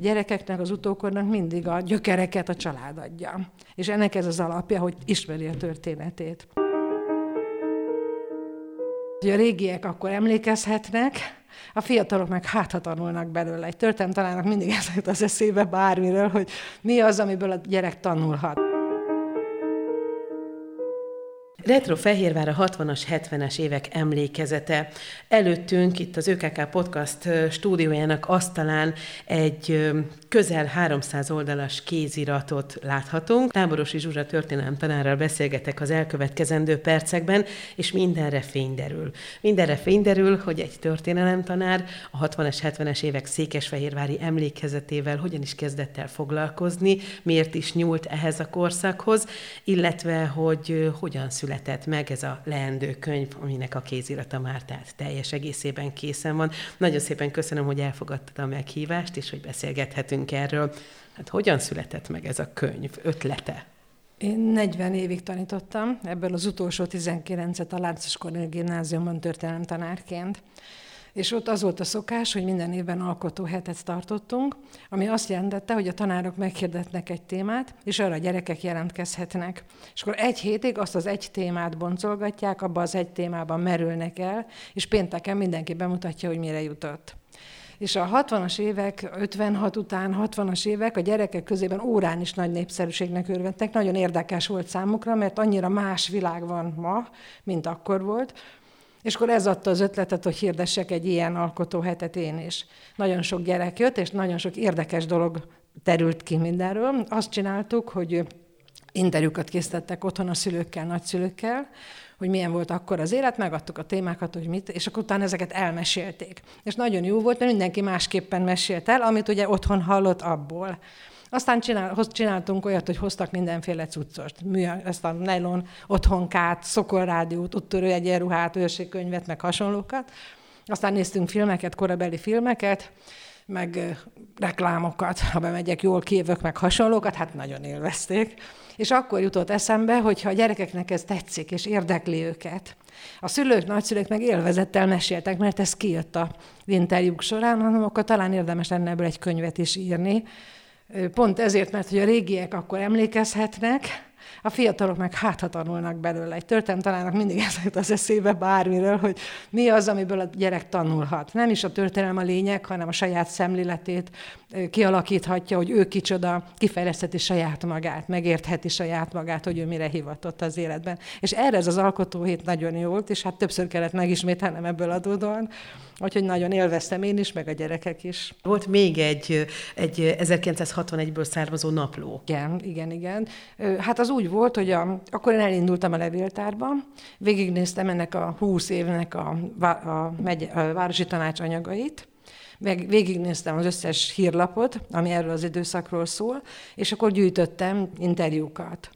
Gyerekeknek, az utókornak mindig a gyökereket a család adja. És ennek ez az alapja, hogy ismeri a történetét. A régiek akkor emlékezhetnek, a fiatalok meg hát tanulnak belőle. Egy történet találnak mindig ezeket az eszébe bármiről, hogy mi az, amiből a gyerek tanulhat. Retro Fehérvár a 60-as, 70-es évek emlékezete. Előttünk itt az ÖKK Podcast stúdiójának asztalán egy közel 300 oldalas kéziratot láthatunk. Táborosi Zsuzsa történelem tanárral beszélgetek az elkövetkezendő percekben, és mindenre fény derül. Mindenre fény derül, hogy egy történelem tanár a 60-es, 70-es évek székesfehérvári emlékezetével hogyan is kezdett el foglalkozni, miért is nyúlt ehhez a korszakhoz, illetve hogy hogyan született született meg ez a leendő könyv, aminek a kézirata már tehát teljes egészében készen van. Nagyon szépen köszönöm, hogy elfogadtad a meghívást, és hogy beszélgethetünk erről. Hát hogyan született meg ez a könyv ötlete? Én 40 évig tanítottam, ebből az utolsó 19-et a Láncos Kornél gimnáziumban történelem tanárként. És ott az volt a szokás, hogy minden évben alkotó hetet tartottunk, ami azt jelentette, hogy a tanárok meghirdetnek egy témát, és arra a gyerekek jelentkezhetnek. És akkor egy hétig azt az egy témát boncolgatják, abba az egy témában merülnek el, és pénteken mindenki bemutatja, hogy mire jutott. És a 60-as évek, 56 után 60-as évek a gyerekek közében órán is nagy népszerűségnek örvendtek. Nagyon érdekes volt számukra, mert annyira más világ van ma, mint akkor volt, és akkor ez adta az ötletet, hogy hirdessek egy ilyen alkotóhetet én is. Nagyon sok gyerek jött, és nagyon sok érdekes dolog terült ki mindenről. Azt csináltuk, hogy interjúkat készítettek otthon a szülőkkel, nagyszülőkkel, hogy milyen volt akkor az élet, megadtuk a témákat, hogy mit, és akkor utána ezeket elmesélték. És nagyon jó volt, mert mindenki másképpen mesélt el, amit ugye otthon hallott abból. Aztán csinál, csináltunk olyat, hogy hoztak mindenféle cuccost. Műa, ezt a nylon otthonkát, szokolrádiót, úttörő egyenruhát, őrségkönyvet, meg hasonlókat. Aztán néztünk filmeket, korabeli filmeket, meg reklámokat, ha bemegyek, jól kívök, meg hasonlókat, hát nagyon élvezték. És akkor jutott eszembe, hogy ha a gyerekeknek ez tetszik, és érdekli őket, a szülők, nagyszülők meg élvezettel meséltek, mert ez kijött a interjúk során, hanem akkor talán érdemes lenne ebből egy könyvet is írni, Pont ezért, mert hogy a régiek akkor emlékezhetnek, a fiatalok meg hát tanulnak belőle. Egy történet találnak mindig ezeket az eszébe bármiről, hogy mi az, amiből a gyerek tanulhat. Nem is a történelem a lényeg, hanem a saját szemléletét kialakíthatja, hogy ő kicsoda, kifejlesztheti saját magát, megértheti saját magát, hogy ő mire hivatott az életben. És erre ez az alkotóhét nagyon jó volt, és hát többször kellett megismételnem ebből adódóan, Úgyhogy nagyon élveztem én is, meg a gyerekek is. Volt még egy, egy 1961-ből származó napló. Igen, igen, igen. Hát az úgy volt, hogy a, akkor én elindultam a levéltárba, végignéztem ennek a 20 évnek a, a, megy, a városi tanács anyagait, meg végignéztem az összes hírlapot, ami erről az időszakról szól, és akkor gyűjtöttem interjúkat.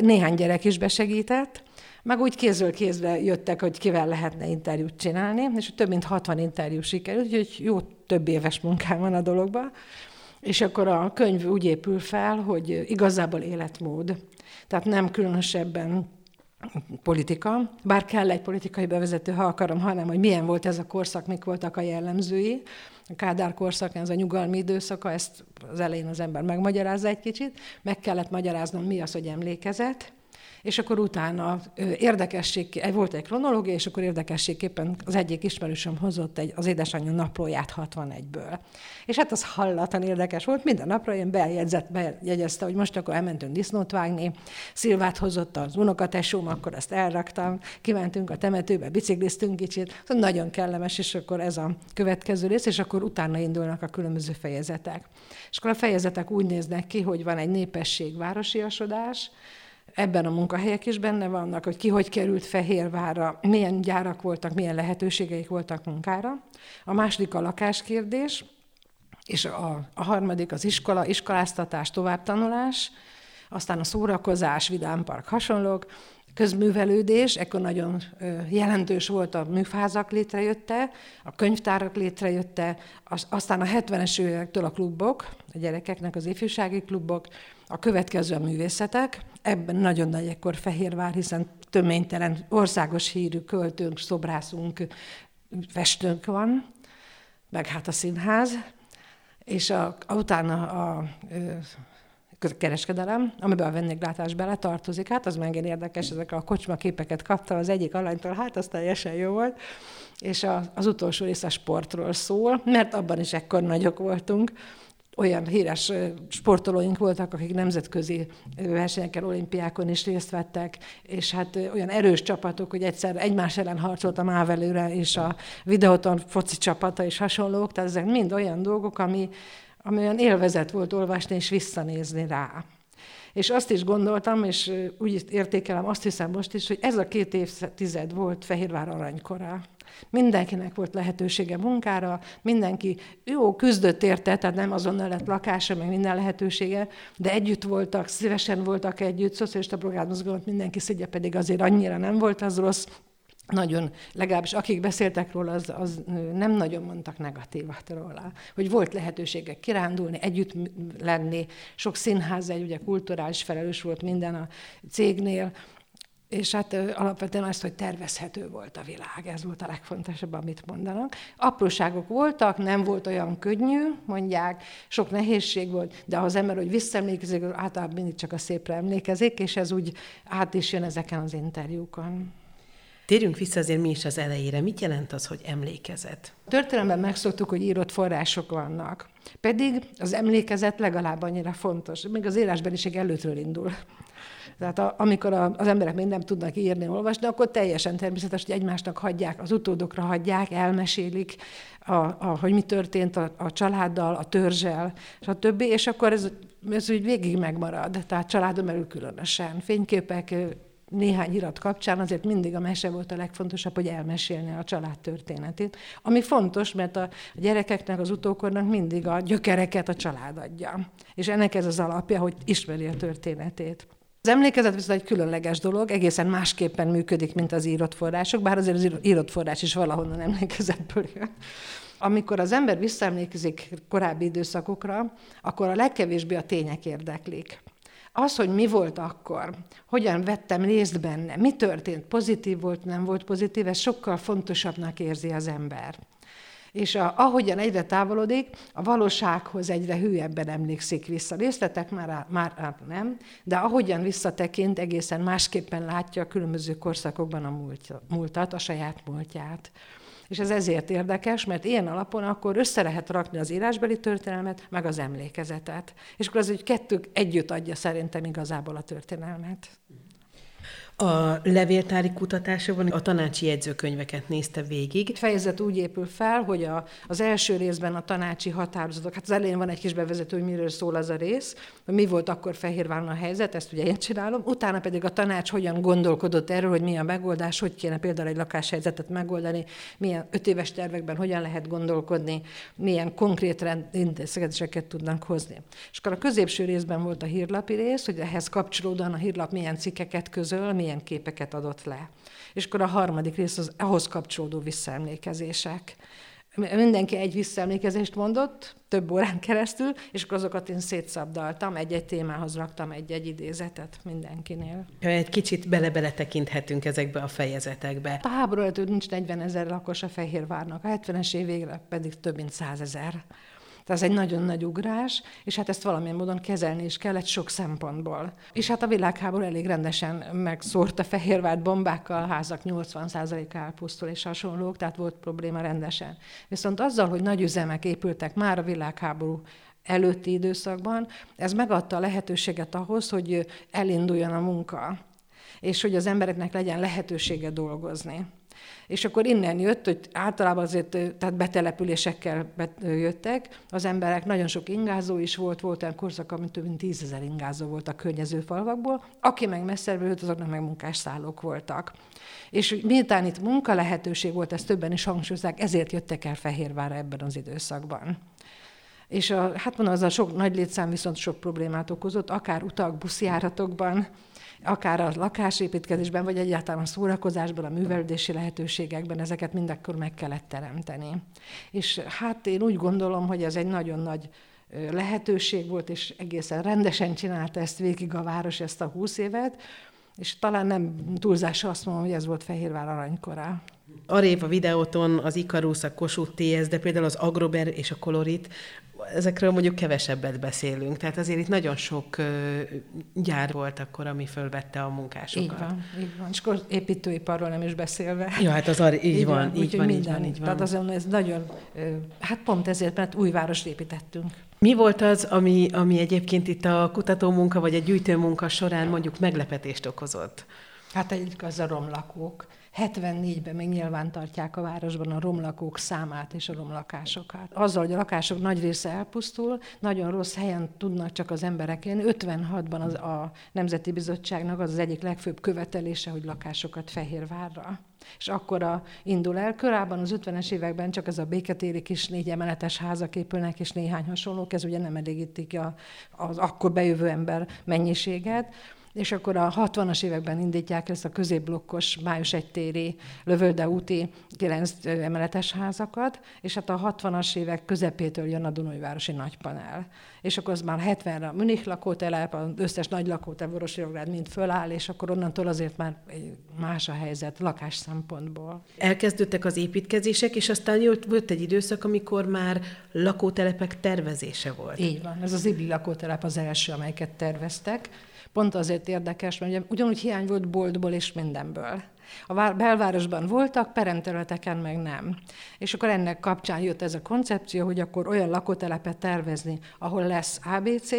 Néhány gyerek is besegített, meg úgy kézről kézbe jöttek, hogy kivel lehetne interjút csinálni, és több mint 60 interjú sikerült, úgyhogy jó több éves munkám van a dologban. És akkor a könyv úgy épül fel, hogy igazából életmód. Tehát nem különösebben politika, bár kell egy politikai bevezető, ha akarom, hanem hogy milyen volt ez a korszak, mik voltak a jellemzői. A Kádár korszak, ez a nyugalmi időszaka, ezt az elején az ember megmagyarázza egy kicsit. Meg kellett magyaráznom, mi az, hogy emlékezet, és akkor utána érdekesség, volt egy kronológia, és akkor érdekességképpen az egyik ismerősöm hozott egy, az édesanyja naplóját 61-ből. És hát az hallatlan érdekes volt, minden napra én bejegyzett, bejegyezte, hogy most akkor elmentünk disznót vágni, Szilvát hozott az unokatesóm, akkor azt elraktam, kimentünk a temetőbe, bicikliztünk kicsit, szóval nagyon kellemes, és akkor ez a következő rész, és akkor utána indulnak a különböző fejezetek. És akkor a fejezetek úgy néznek ki, hogy van egy népesség városiasodás, ebben a munkahelyek is benne vannak, hogy ki hogy került Fehérvárra, milyen gyárak voltak, milyen lehetőségeik voltak munkára. A második a lakáskérdés, és a, a harmadik az iskola, iskoláztatás, továbbtanulás, aztán a szórakozás, vidámpark, hasonlók, közművelődés, ekkor nagyon jelentős volt a műfázak létrejötte, a könyvtárak létrejötte, aztán a 70-es évektől a klubok, a gyerekeknek az ifjúsági klubok, a következő a művészetek, ebben nagyon nagy ekkor Fehérvár, hiszen töménytelen országos hírű költőnk, szobrászunk, festőnk van, meg hát a színház, És a, utána a, a kereskedelem, amiben a vendéglátás bele tartozik. Hát az megint érdekes, ezek a kocsma képeket kaptam az egyik alanytól, hát az teljesen jó volt. És a, az utolsó rész a sportról szól, mert abban is ekkor nagyok voltunk. Olyan híres sportolóink voltak, akik nemzetközi versenyeken, olimpiákon is részt vettek, és hát olyan erős csapatok, hogy egyszer egymás ellen harcolt a Mávelőre és a videóton foci csapata és hasonlók, tehát ezek mind olyan dolgok, ami, ami olyan élvezet volt olvasni és visszanézni rá. És azt is gondoltam, és úgy értékelem, azt hiszem most is, hogy ez a két évtized volt Fehérvár aranykora. Mindenkinek volt lehetősége munkára, mindenki jó küzdött érte, tehát nem azonnal lett lakása, meg minden lehetősége, de együtt voltak, szívesen voltak együtt, szocialista programozgalmat mindenki szedje, pedig azért annyira nem volt az rossz, nagyon, legalábbis akik beszéltek róla, az, az nem nagyon mondtak negatívat róla. Hogy volt lehetőségek kirándulni, együtt lenni, sok színház, egy ugye kulturális felelős volt minden a cégnél, és hát alapvetően azt, hogy tervezhető volt a világ, ez volt a legfontosabb, amit mondanak. Apróságok voltak, nem volt olyan könnyű, mondják, sok nehézség volt, de ha az ember, hogy visszaemlékezik, általában mindig csak a szépre emlékezik, és ez úgy át is jön ezeken az interjúkon. Térjünk vissza azért mi is az elejére. Mit jelent az, hogy emlékezet? A történelemben megszoktuk, hogy írott források vannak. Pedig az emlékezet legalább annyira fontos. Még az írásbeliség előttről indul. Tehát a, amikor a, az emberek még nem tudnak írni, olvasni, akkor teljesen természetes, hogy egymásnak hagyják, az utódokra hagyják, elmesélik, a, a, hogy mi történt a, a családdal, a törzsel, stb. És akkor ez, ez úgy végig megmarad. Tehát családom belül különösen. Fényképek, néhány irat kapcsán azért mindig a mese volt a legfontosabb, hogy elmesélni a család történetét. Ami fontos, mert a gyerekeknek, az utókornak mindig a gyökereket a család adja. És ennek ez az alapja, hogy ismeri a történetét. Az emlékezet viszont egy különleges dolog, egészen másképpen működik, mint az írott források, bár azért az írott forrás is valahonnan emlékezetből jön. Amikor az ember visszaemlékezik korábbi időszakokra, akkor a legkevésbé a tények érdeklik. Az, hogy mi volt akkor, hogyan vettem részt benne, mi történt, pozitív volt, nem volt pozitív, ez sokkal fontosabbnak érzi az ember. És a, ahogyan egyre távolodik, a valósághoz egyre hűebben emlékszik vissza. Részletek már, már nem, de ahogyan visszatekint, egészen másképpen látja a különböző korszakokban a múlt, múltat, a saját múltját. És ez ezért érdekes, mert ilyen alapon akkor össze lehet rakni az írásbeli történelmet, meg az emlékezetet. És akkor az, hogy kettő együtt adja szerintem igazából a történelmet. A levéltári kutatásokban a tanácsi jegyzőkönyveket nézte végig. A fejezet úgy épül fel, hogy a, az első részben a tanácsi határozatok, hát az elején van egy kis bevezető, hogy miről szól az a rész, hogy mi volt akkor Fehérváron a helyzet, ezt ugye én csinálom, utána pedig a tanács hogyan gondolkodott erről, hogy mi a megoldás, hogy kéne például egy lakáshelyzetet megoldani, milyen öt éves tervekben hogyan lehet gondolkodni, milyen konkrét intézkedéseket tudnak hozni. És akkor a középső részben volt a hírlapi rész, hogy ehhez kapcsolódóan a hírlap milyen cikkeket közöl, milyen milyen képeket adott le. És akkor a harmadik rész az ahhoz kapcsolódó visszaemlékezések. Mindenki egy visszaemlékezést mondott, több órán keresztül, és akkor azokat én szétszabdaltam, egy-egy témához raktam egy-egy idézetet mindenkinél. Egy kicsit bele-bele tekinthetünk ezekbe a fejezetekbe. A háború előtt nincs 40 ezer lakos a Fehérvárnak, a 70-es év végre pedig több mint 100 ezer. Tehát ez egy nagyon nagy ugrás, és hát ezt valamilyen módon kezelni is kellett sok szempontból. És hát a világháború elég rendesen megszórt a Fehérvárt bombákkal, házak 80%-a elpusztul és hasonlók, tehát volt probléma rendesen. Viszont azzal, hogy nagy üzemek épültek már a világháború előtti időszakban, ez megadta a lehetőséget ahhoz, hogy elinduljon a munka, és hogy az embereknek legyen lehetősége dolgozni. És akkor innen jött, hogy általában azért tehát betelepülésekkel jöttek, az emberek, nagyon sok ingázó is volt, volt olyan korszak, amit több mint tízezer ingázó volt a környező falvakból, aki meg messzebbről jött, azoknak meg munkásszállók voltak. És miután itt munka lehetőség volt, ezt többen is hangsúlyozzák, ezért jöttek el Fehérvárra ebben az időszakban. És a, hát mondom, az a sok nagy létszám viszont sok problémát okozott, akár utak, buszjáratokban, akár a lakásépítkezésben, vagy egyáltalán a szórakozásban, a művelődési lehetőségekben ezeket mindekkor meg kellett teremteni. És hát én úgy gondolom, hogy ez egy nagyon nagy lehetőség volt, és egészen rendesen csinálta ezt végig a város ezt a húsz évet, és talán nem túlzása azt mondom, hogy ez volt Fehérvár aranykora. Arrébb a videóton az Ikarus, a Kossuth TS, de például az Agrober és a Kolorit, ezekről mondjuk kevesebbet beszélünk. Tehát azért itt nagyon sok gyár volt akkor, ami fölvette a munkásokat. Így van, így van. És akkor építőiparról nem is beszélve. Ja, hát az ar- így, így van, van, így van, minden, így van, így van. Tehát azon ez nagyon, hát pont ezért, mert új várost építettünk. Mi volt az, ami, ami egyébként itt a kutatómunka vagy a gyűjtőmunka során mondjuk meglepetést okozott? Hát egyik az a romlakók. 74-ben még nyilván tartják a városban a romlakók számát és a romlakásokat. Azzal, hogy a lakások nagy része elpusztul, nagyon rossz helyen tudnak csak az emberek élni. 56-ban az, a Nemzeti Bizottságnak az az egyik legfőbb követelése, hogy lakásokat Fehérvárra. És akkor indul el. Korábban az 50-es években csak ez a béketéri kis négy emeletes házak épülnek, és néhány hasonlók, ez ugye nem elégítik a, az akkor bejövő ember mennyiséget és akkor a 60-as években indítják ezt a középblokkos május egytéri Lövölde úti 9 emeletes házakat, és hát a 60-as évek közepétől jön a Dunajvárosi nagypanel. És akkor az már 70-re a Münich lakótelep, az összes nagy lakótelep, Orosirográd mind föláll, és akkor onnantól azért már más a helyzet lakás szempontból. Elkezdődtek az építkezések, és aztán jött, jött egy időszak, amikor már lakótelepek tervezése volt. Így van, ez az Ibli lakótelep az első, amelyeket terveztek, Pont azért érdekes, mert ugye ugyanúgy hiány volt boltból és mindenből. A belvárosban voltak, peremterületeken meg nem. És akkor ennek kapcsán jött ez a koncepció, hogy akkor olyan lakótelepet tervezni, ahol lesz ABC,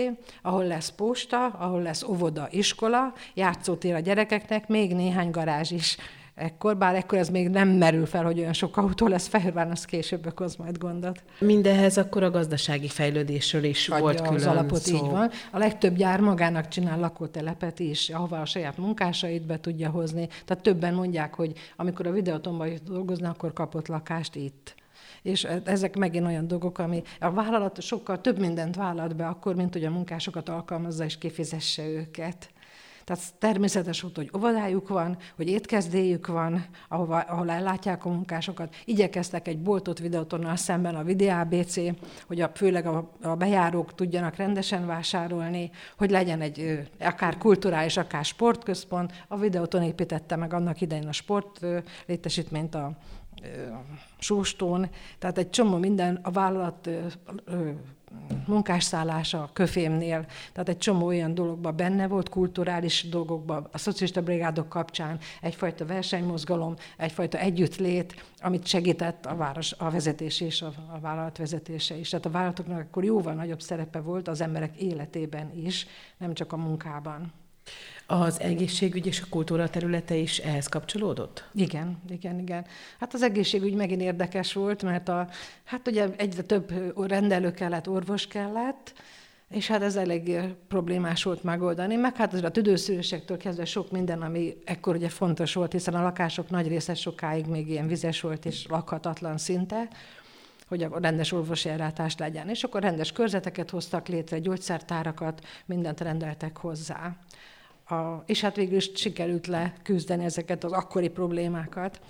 ahol lesz posta, ahol lesz óvoda, iskola, játszótér a gyerekeknek, még néhány garázs is ekkor, bár ekkor ez még nem merül fel, hogy olyan sok autó lesz, Fehérvár az később okoz majd gondot. Mindehez akkor a gazdasági fejlődésről is Adja volt külön az alapot, szó. így van. A legtöbb gyár magának csinál lakótelepet is, ahova a saját munkásait be tudja hozni. Tehát többen mondják, hogy amikor a videótomban dolgoznak, akkor kapott lakást itt és ezek megint olyan dolgok, ami a vállalat sokkal több mindent vállalt be akkor, mint hogy a munkásokat alkalmazza és kifizesse őket. Tehát természetes volt, hogy óvodájuk van, hogy étkezdéjük van, ahova, ahol ellátják a munkásokat. Igyekeztek egy boltot videótonnal szemben a Vidi ABC, hogy a, főleg a, a bejárók tudjanak rendesen vásárolni, hogy legyen egy akár kulturális, akár sportközpont. A videóton építette meg annak idején a sport létesítményt a sóstón, tehát egy csomó minden a vállalat munkásszállása a köfémnél, tehát egy csomó olyan dologban benne volt, kulturális dolgokban, a szocialista brigádok kapcsán egyfajta versenymozgalom, egyfajta együttlét, amit segített a város, a vezetés és a, a vállalat vezetése is. Tehát a vállalatoknak akkor jóval nagyobb szerepe volt az emberek életében is, nem csak a munkában. Az egészségügy és a kultúra területe is ehhez kapcsolódott? Igen, igen, igen. Hát az egészségügy megint érdekes volt, mert a, hát ugye egyre több rendelő kellett, orvos kellett, és hát ez elég problémás volt megoldani, meg hát azért a tüdőszűrésektől kezdve sok minden, ami ekkor ugye fontos volt, hiszen a lakások nagy része sokáig még ilyen vizes volt és lakhatatlan szinte, hogy a rendes orvosi ellátást legyen. És akkor rendes körzeteket hoztak létre, gyógyszertárakat, mindent rendeltek hozzá. A, és hát végül is sikerült leküzdeni ezeket az akkori problémákat.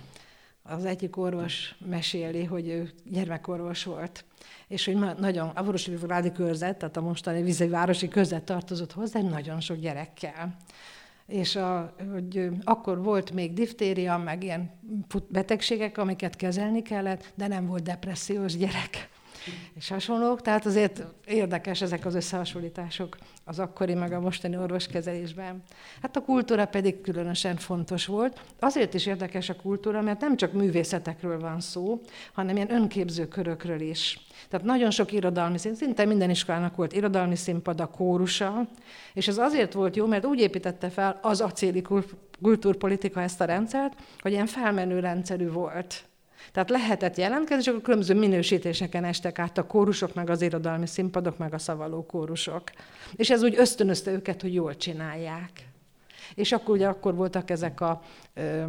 Az egyik orvos meséli, hogy ő gyermekorvos volt, és hogy nagyon, a Vörösvivrádi körzet, tehát a mostani vizei városi körzet tartozott hozzá, nagyon sok gyerekkel. És a, hogy akkor volt még diftéria, meg ilyen betegségek, amiket kezelni kellett, de nem volt depressziós gyerek és hasonlók. Tehát azért érdekes ezek az összehasonlítások az akkori meg a mostani orvoskezelésben. Hát a kultúra pedig különösen fontos volt. Azért is érdekes a kultúra, mert nem csak művészetekről van szó, hanem ilyen önképző körökről is. Tehát nagyon sok irodalmi színpad, szinte minden iskolának volt irodalmi színpad, a kórusa, és ez azért volt jó, mert úgy építette fel az acéli kultúrpolitika ezt a rendszert, hogy ilyen felmenő rendszerű volt. Tehát lehetett jelentkezni, és akkor különböző minősítéseken estek át a kórusok, meg az irodalmi színpadok, meg a szavaló kórusok. És ez úgy ösztönözte őket, hogy jól csinálják. És akkor ugye akkor voltak ezek a ö,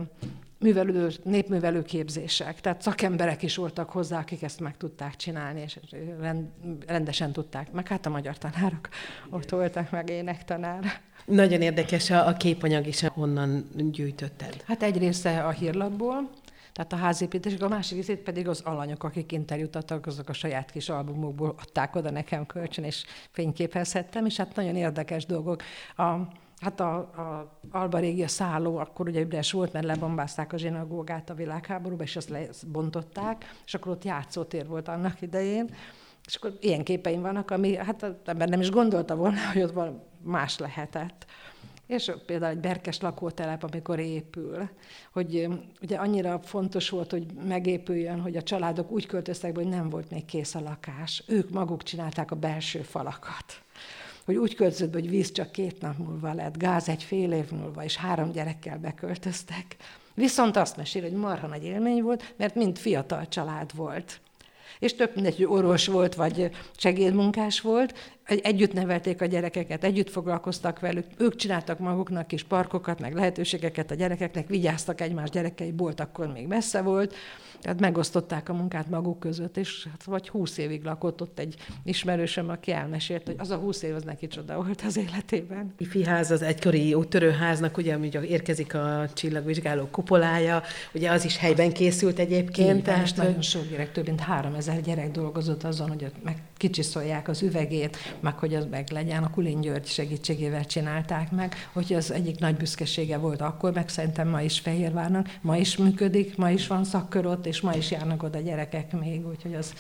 művelő, népművelő képzések. Tehát szakemberek is voltak hozzá, akik ezt meg tudták csinálni, és rend, rendesen tudták. Meg hát a magyar tanárok ott voltak, meg énektanár. Nagyon érdekes a, a képanyag is, honnan gyűjtötted. Hát egy része a hírlapból, tehát a házépítés, a másik részét pedig az alanyok, akik interjút adtak, azok a saját kis albumokból adták oda nekem kölcsön, és fényképezhettem, és hát nagyon érdekes dolgok. A hát a, a Alba Régia szálló akkor ugye üres volt, mert lebombázták a zsinagógát a világháborúba, és azt lebontották, és akkor ott játszótér volt annak idején, és akkor ilyen képeim vannak, ami hát ember nem is gondolta volna, hogy ott van más lehetett. És például egy berkes lakótelep, amikor épül, hogy ugye annyira fontos volt, hogy megépüljön, hogy a családok úgy költöztek hogy nem volt még kész a lakás. Ők maguk csinálták a belső falakat. Hogy úgy költözött hogy víz csak két nap múlva lett, gáz egy fél év múlva, és három gyerekkel beköltöztek. Viszont azt mesél, hogy marha nagy élmény volt, mert mind fiatal család volt és több mindegy, hogy orvos volt, vagy segédmunkás volt, együtt nevelték a gyerekeket, együtt foglalkoztak velük, ők csináltak maguknak is parkokat, meg lehetőségeket a gyerekeknek, vigyáztak egymás gyerekei, bolt akkor még messze volt, tehát megosztották a munkát maguk között, és hát vagy húsz évig lakott ott egy ismerősöm, aki elmesélt, hogy az a húsz év az neki csoda volt az életében. ház az egykori úttörőháznak, ugye, ami érkezik a csillagvizsgáló kupolája, ugye az is helyben készült egyébként. tehát nagyon sok gyerek, több mint három ezer gyerek dolgozott azon, hogy meg kicsiszolják az üvegét, meg hogy az meg legyen. A Kulin György segítségével csinálták meg, hogy az egyik nagy büszkesége volt akkor, meg szerintem ma is Fehérvárnak, ma is működik, ma is van szakkör ott, és ma is járnak oda gyerekek még, úgyhogy az,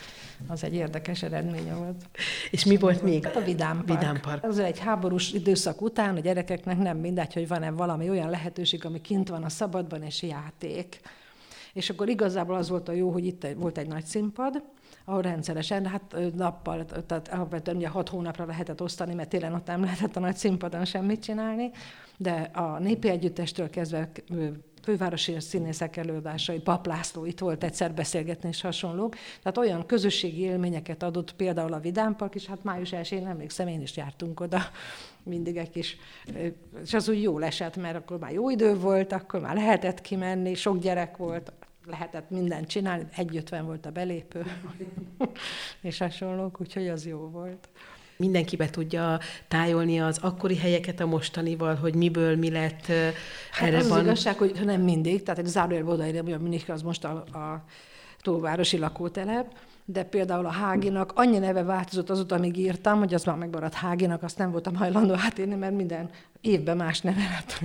az egy érdekes eredménye volt. És mi volt még? Hát a Vidám Park. Vidám Park. Az egy háborús időszak után a gyerekeknek nem mindegy, hogy van-e valami olyan lehetőség, ami kint van a szabadban, és játék. És akkor igazából az volt a jó, hogy itt volt egy nagy színpad, ahol rendszeresen, hát nappal, tehát alapvetően ugye hat hónapra lehetett osztani, mert télen ott nem lehetett a nagy színpadon semmit csinálni, de a népi együttestől kezdve fővárosi színészek előadásai, Pap László itt volt egyszer beszélgetni és hasonlók. Tehát olyan közösségi élményeket adott például a Vidámpark, és hát május 1-én emlékszem, én is jártunk oda mindig egy kis, és az úgy jól esett, mert akkor már jó idő volt, akkor már lehetett kimenni, sok gyerek volt, lehetett mindent csinálni, 1,50 volt a belépő, és hasonlók, úgyhogy az jó volt. Mindenki be tudja tájolni az akkori helyeket a mostanival, hogy miből mi lett hát erre az van. Az igazság, hogy nem mindig, tehát egy zárójelbe odaírja, hogy Minich az most a, a túlvárosi lakótelep, de például a Háginak annyi neve változott azóta, amíg írtam, hogy az már megmaradt Háginak, azt nem voltam hajlandó átírni, mert minden évben más neve lett.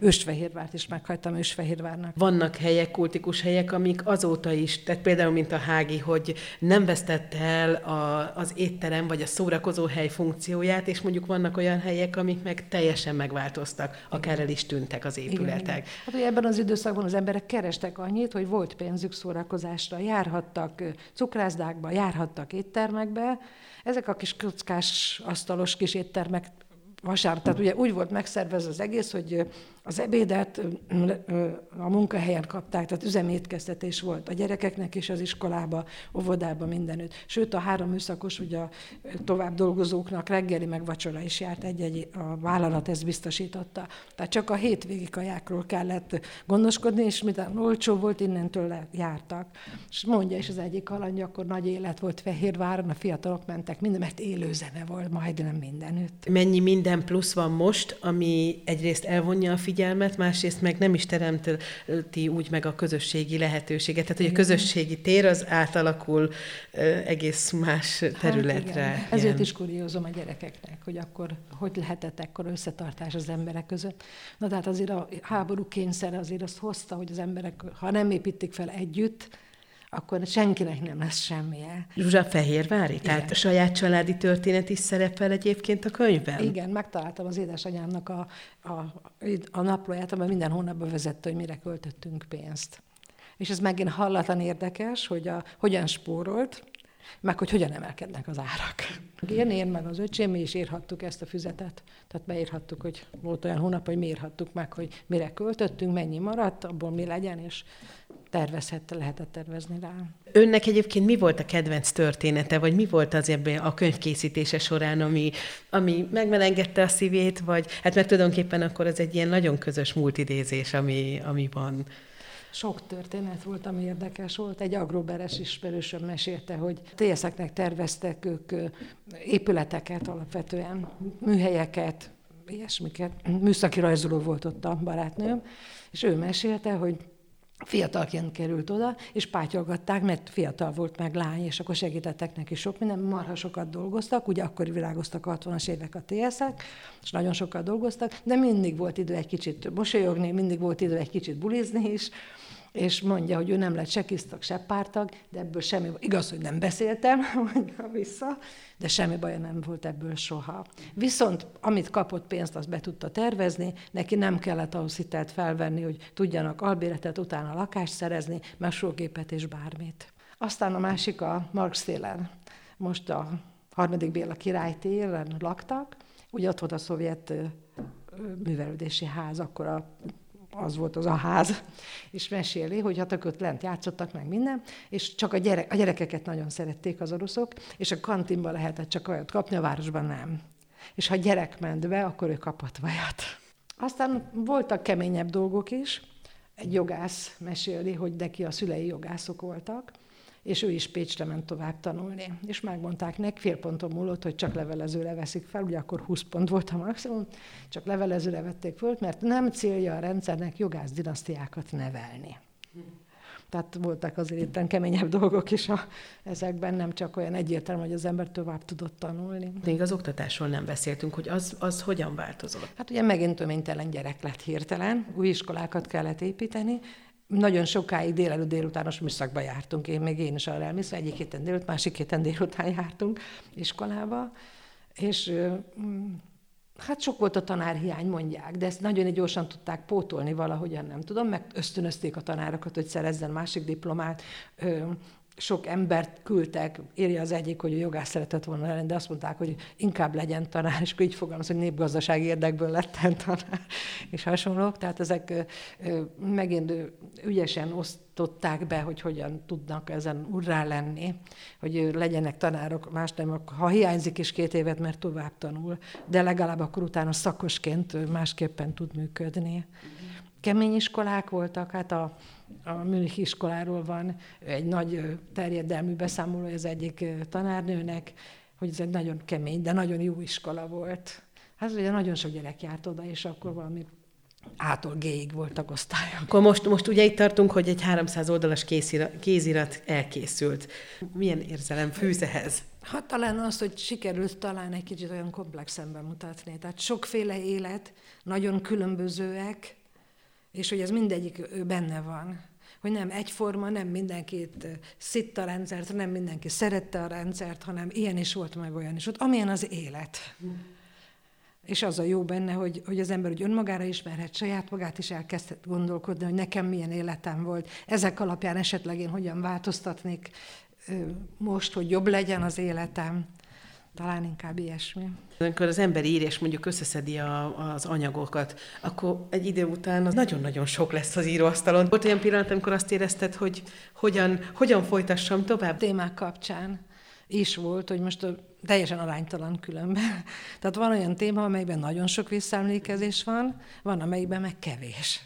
Ősfehérvárt is meghagytam Ősfehérvárnak. Vannak helyek, kultikus helyek, amik azóta is, tehát például mint a Hági, hogy nem vesztette el a, az étterem vagy a szórakozó hely funkcióját, és mondjuk vannak olyan helyek, amik meg teljesen megváltoztak, akár el is tűntek az épületek. Igen, igen. Hát ugye ebben az időszakban az emberek kerestek annyit, hogy volt pénzük szórakozásra, járhattak cukrászdákba, járhattak éttermekbe, ezek a kis kockás, asztalos kis éttermek vasárnap, tehát ugye úgy volt megszervezve az egész, hogy az ebédet a munkahelyen kapták, tehát üzemétkeztetés volt a gyerekeknek és az iskolába, óvodába, mindenütt. Sőt, a három műszakos, ugye a tovább dolgozóknak reggeli meg vacsora is járt, egy-egy a vállalat ezt biztosította. Tehát csak a hétvégi kajákról kellett gondoskodni, és miután olcsó volt, innentől jártak. És mondja is az egyik alany, akkor nagy élet volt Fehérváron, a fiatalok mentek minden, mert élő zene volt majdnem mindenütt. Mennyi minden plusz van most, ami egyrészt elvonja a figyelmet, másrészt meg nem is teremti úgy meg a közösségi lehetőséget. Tehát, hogy a közösségi tér az átalakul egész más területre. Hát igen. Ezért is kuriózom a gyerekeknek, hogy akkor hogy lehetett ekkor összetartás az emberek között. Na tehát azért a háború kényszer azért azt hozta, hogy az emberek, ha nem építik fel együtt, akkor senkinek nem lesz semmije. Zsuzsa Fehérvári? Igen. Tehát a saját családi történet is szerepel egyébként a könyvben? Igen, megtaláltam az édesanyámnak a, a, a naplóját, amely minden hónapban vezette, hogy mire költöttünk pénzt. És ez megint hallatlan érdekes, hogy a, hogyan spórolt, meg hogy hogyan emelkednek az árak. Én, én meg az öcsém, mi is írhattuk ezt a füzetet. Tehát beírhattuk, hogy volt olyan hónap, hogy mi írhattuk meg, hogy mire költöttünk, mennyi maradt, abból mi legyen, és tervezhette, lehetett tervezni rá. Önnek egyébként mi volt a kedvenc története, vagy mi volt az ebben a könyvkészítése során, ami, ami megmelengedte a szívét, vagy hát mert tulajdonképpen akkor ez egy ilyen nagyon közös múltidézés, ami, ami van. Sok történet volt, ami érdekes volt. Egy agroberes ismerősöm mesélte, hogy TSZ-eknek terveztek ők épületeket alapvetően, műhelyeket, ilyesmiket. Műszaki rajzoló volt ott a barátnőm, és ő mesélte, hogy fiatalként került oda, és pátyolgatták, mert fiatal volt meg lány, és akkor segítettek neki sok minden, marha sokat dolgoztak, ugye akkor virágoztak a 60-as évek a TSZ-ek, és nagyon sokat dolgoztak, de mindig volt idő egy kicsit mosolyogni, mindig volt idő egy kicsit bulizni is, és mondja, hogy ő nem lett se kisztag, se pártag, de ebből semmi, igaz, hogy nem beszéltem, mondja vissza, de semmi baja nem volt ebből soha. Viszont amit kapott pénzt, azt be tudta tervezni, neki nem kellett ahhoz hitelt felvenni, hogy tudjanak albéletet, utána lakást szerezni, mesógépet és bármit. Aztán a másik a Marx télen. Most a harmadik Béla király télen laktak, ugye ott volt a szovjet művelődési ház, akkor a az volt az a ház, és meséli, hogy hát ők ott lent játszottak meg minden, és csak a, gyerek, a gyerekeket nagyon szerették az oroszok, és a kantinban lehetett csak olyat kapni, a városban nem. És ha gyerek ment be, akkor ő kapott vajat. Aztán voltak keményebb dolgok is. Egy jogász meséli, hogy neki a szülei jogászok voltak, és ő is Pécsre ment tovább tanulni. És megmondták neki, fél ponton múlott, hogy csak levelezőre veszik fel, ugye akkor 20 pont volt a maximum, csak levelezőre vették föl, mert nem célja a rendszernek jogász dinasztiákat nevelni. Tehát voltak azért itt keményebb dolgok is a, ezekben, nem csak olyan egyértelmű, hogy az ember tovább tudott tanulni. Még az oktatásról nem beszéltünk, hogy az, az hogyan változott? Hát ugye megint töménytelen gyerek lett hirtelen, új iskolákat kellett építeni, nagyon sokáig délelőtt délutános műszakba jártunk, én még én is arra elmészve, egyik héten délutánt, másik héten délután jártunk iskolába, és mm, hát sok volt a tanárhiány, mondják, de ezt nagyon gyorsan tudták pótolni valahogyan, nem tudom, meg ösztönözték a tanárokat, hogy szerezzen másik diplomát, sok embert küldtek, írja az egyik, hogy a jogász szeretett volna lenni, de azt mondták, hogy inkább legyen tanár, és akkor így fogalmaz, hogy népgazdasági érdekből lettem tanár, és hasonlók. Tehát ezek megint ügyesen osztották be, hogy hogyan tudnak ezen urrá lenni, hogy legyenek tanárok, más nem, ha hiányzik is két évet, mert tovább tanul, de legalább akkor utána szakosként másképpen tud működni. Kemény iskolák voltak, hát a a Münich iskoláról van egy nagy terjedelmű beszámoló az egyik tanárnőnek, hogy ez egy nagyon kemény, de nagyon jó iskola volt. Hát ugye nagyon sok gyerek járt oda, és akkor valami ától G-ig voltak osztályok. Akkor most, most ugye itt tartunk, hogy egy 300 oldalas kézirat, kézirat elkészült. Milyen érzelem fűz ehhez? Hát talán az, hogy sikerült talán egy kicsit olyan komplexen bemutatni. Tehát sokféle élet, nagyon különbözőek, és hogy ez mindegyik benne van. Hogy nem egyforma, nem mindenkit szitta a rendszert, nem mindenki szerette a rendszert, hanem ilyen is volt, meg olyan is volt, amilyen az élet. És az a jó benne, hogy, hogy az ember úgy önmagára ismerhet, saját magát is elkezdett gondolkodni, hogy nekem milyen életem volt. Ezek alapján esetleg én hogyan változtatnék most, hogy jobb legyen az életem. Talán inkább ilyesmi. Amikor az ember ír, és mondjuk összeszedi a, az anyagokat, akkor egy idő után az nagyon-nagyon sok lesz az íróasztalon. Volt olyan pillanat, amikor azt érezted, hogy hogyan, hogyan folytassam tovább? Témák kapcsán is volt, hogy most teljesen aránytalan különben. Tehát van olyan téma, amelyben nagyon sok visszaemlékezés van, van, amelyben meg kevés.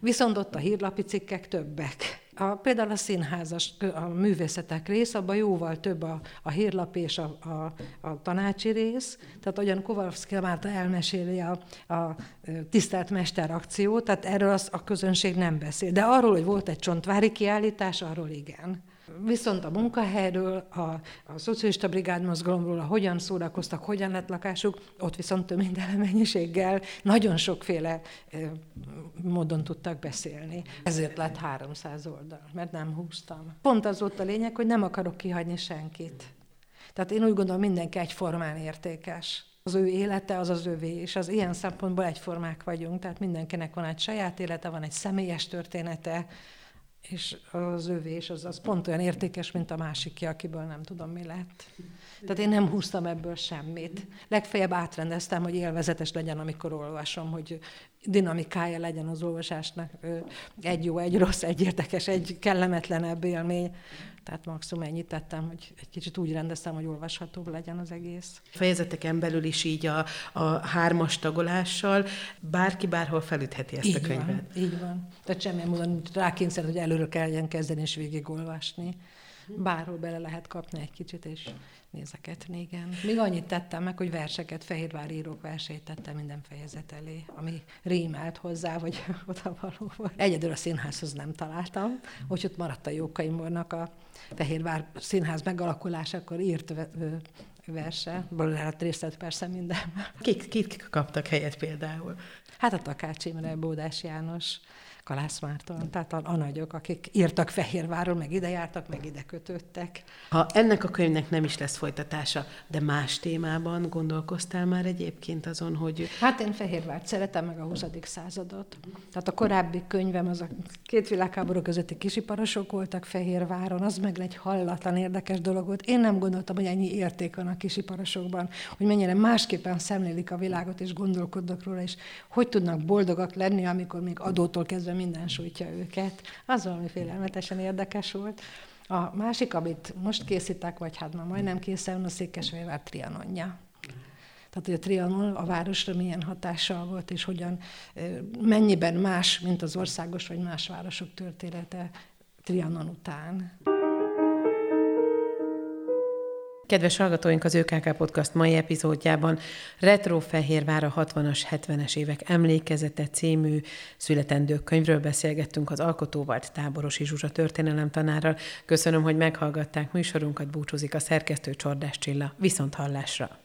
Viszont ott a hírlapi cikkek többek. A, például a színházas, a művészetek rész, abban jóval több a, a hírlap és a, a, a tanácsi rész. Tehát olyan Kovalszki Márta elmeséli a, a tisztelt mester akciót, tehát erről az, a közönség nem beszél. De arról, hogy volt egy csontvári kiállítás, arról igen. Viszont a munkahelyről, a, a szocialista brigád mozgalomról, a hogyan szórakoztak, hogyan lett lakásuk, ott viszont több minden mennyiséggel nagyon sokféle módon tudtak beszélni. Ezért lett 300 oldal, mert nem húztam. Pont az volt a lényeg, hogy nem akarok kihagyni senkit. Tehát én úgy gondolom, mindenki egyformán értékes. Az ő élete az az övé, és az ilyen szempontból egyformák vagyunk, tehát mindenkinek van egy saját élete, van egy személyes története, és az övés az, az pont olyan értékes, mint a másikja, akiből nem tudom, mi lett. Tehát én nem húztam ebből semmit. Legfeljebb átrendeztem, hogy élvezetes legyen, amikor olvasom, hogy dinamikája legyen az olvasásnak. Egy jó, egy rossz, egy érdekes, egy kellemetlenebb élmény. Tehát maximum ennyit tettem, hogy egy kicsit úgy rendeztem, hogy olvashatóbb legyen az egész. Fejezeteken belül is így a, a hármas tagolással bárki bárhol felütheti ezt így a könyvet. Van, így van. Tehát semmilyen módon rákényszer, hogy előre kelljen kezdeni és végigolvasni bárhol bele lehet kapni egy kicsit, és nézeketni, igen. Még annyit tettem meg, hogy verseket, Fehérvár írók versét tettem minden fejezet elé, ami rímelt hozzá, vagy oda való volt. Egyedül a színházhoz nem találtam, hogy ott maradt a Jókaimbornak a Fehérvár színház megalakulásakor írt verse, lehet részlet persze minden. Kik, kik kaptak helyet például? Hát a Takács Imre, Bódás János, Kalász Márton, tehát a, a nagyok, akik írtak Fehérváról, meg ide jártak, meg ide kötődtek. Ha ennek a könyvnek nem is lesz folytatása, de más témában gondolkoztál már egyébként azon, hogy... Hát én Fehérvárt szeretem, meg a 20. századot. Tehát a korábbi könyvem az a két világháború közötti kisiparosok voltak Fehérváron, az meg egy hallatlan érdekes dolog volt. Én nem gondoltam, hogy ennyi érték van a kisiparosokban, hogy mennyire másképpen szemlélik a világot, és gondolkodnak róla, és hogy tudnak boldogak lenni, amikor még adótól kezdve minden sújtja őket. Az valami félelmetesen érdekes volt. A másik, amit most készítek, vagy hát már majdnem készen, a Székesfehérvár trianonja. Tehát, hogy a Trianon a városra milyen hatással volt, és hogyan, mennyiben más, mint az országos vagy más városok története Trianon után. Kedves hallgatóink, az ÖKK Podcast mai epizódjában Retro Fehérvár a 60-as, 70-es évek emlékezete című születendő könyvről beszélgettünk az alkotóval, Táborosi Zsuzsa történelem tanárral. Köszönöm, hogy meghallgatták műsorunkat, búcsúzik a szerkesztő Csordás Csilla. Viszont hallásra!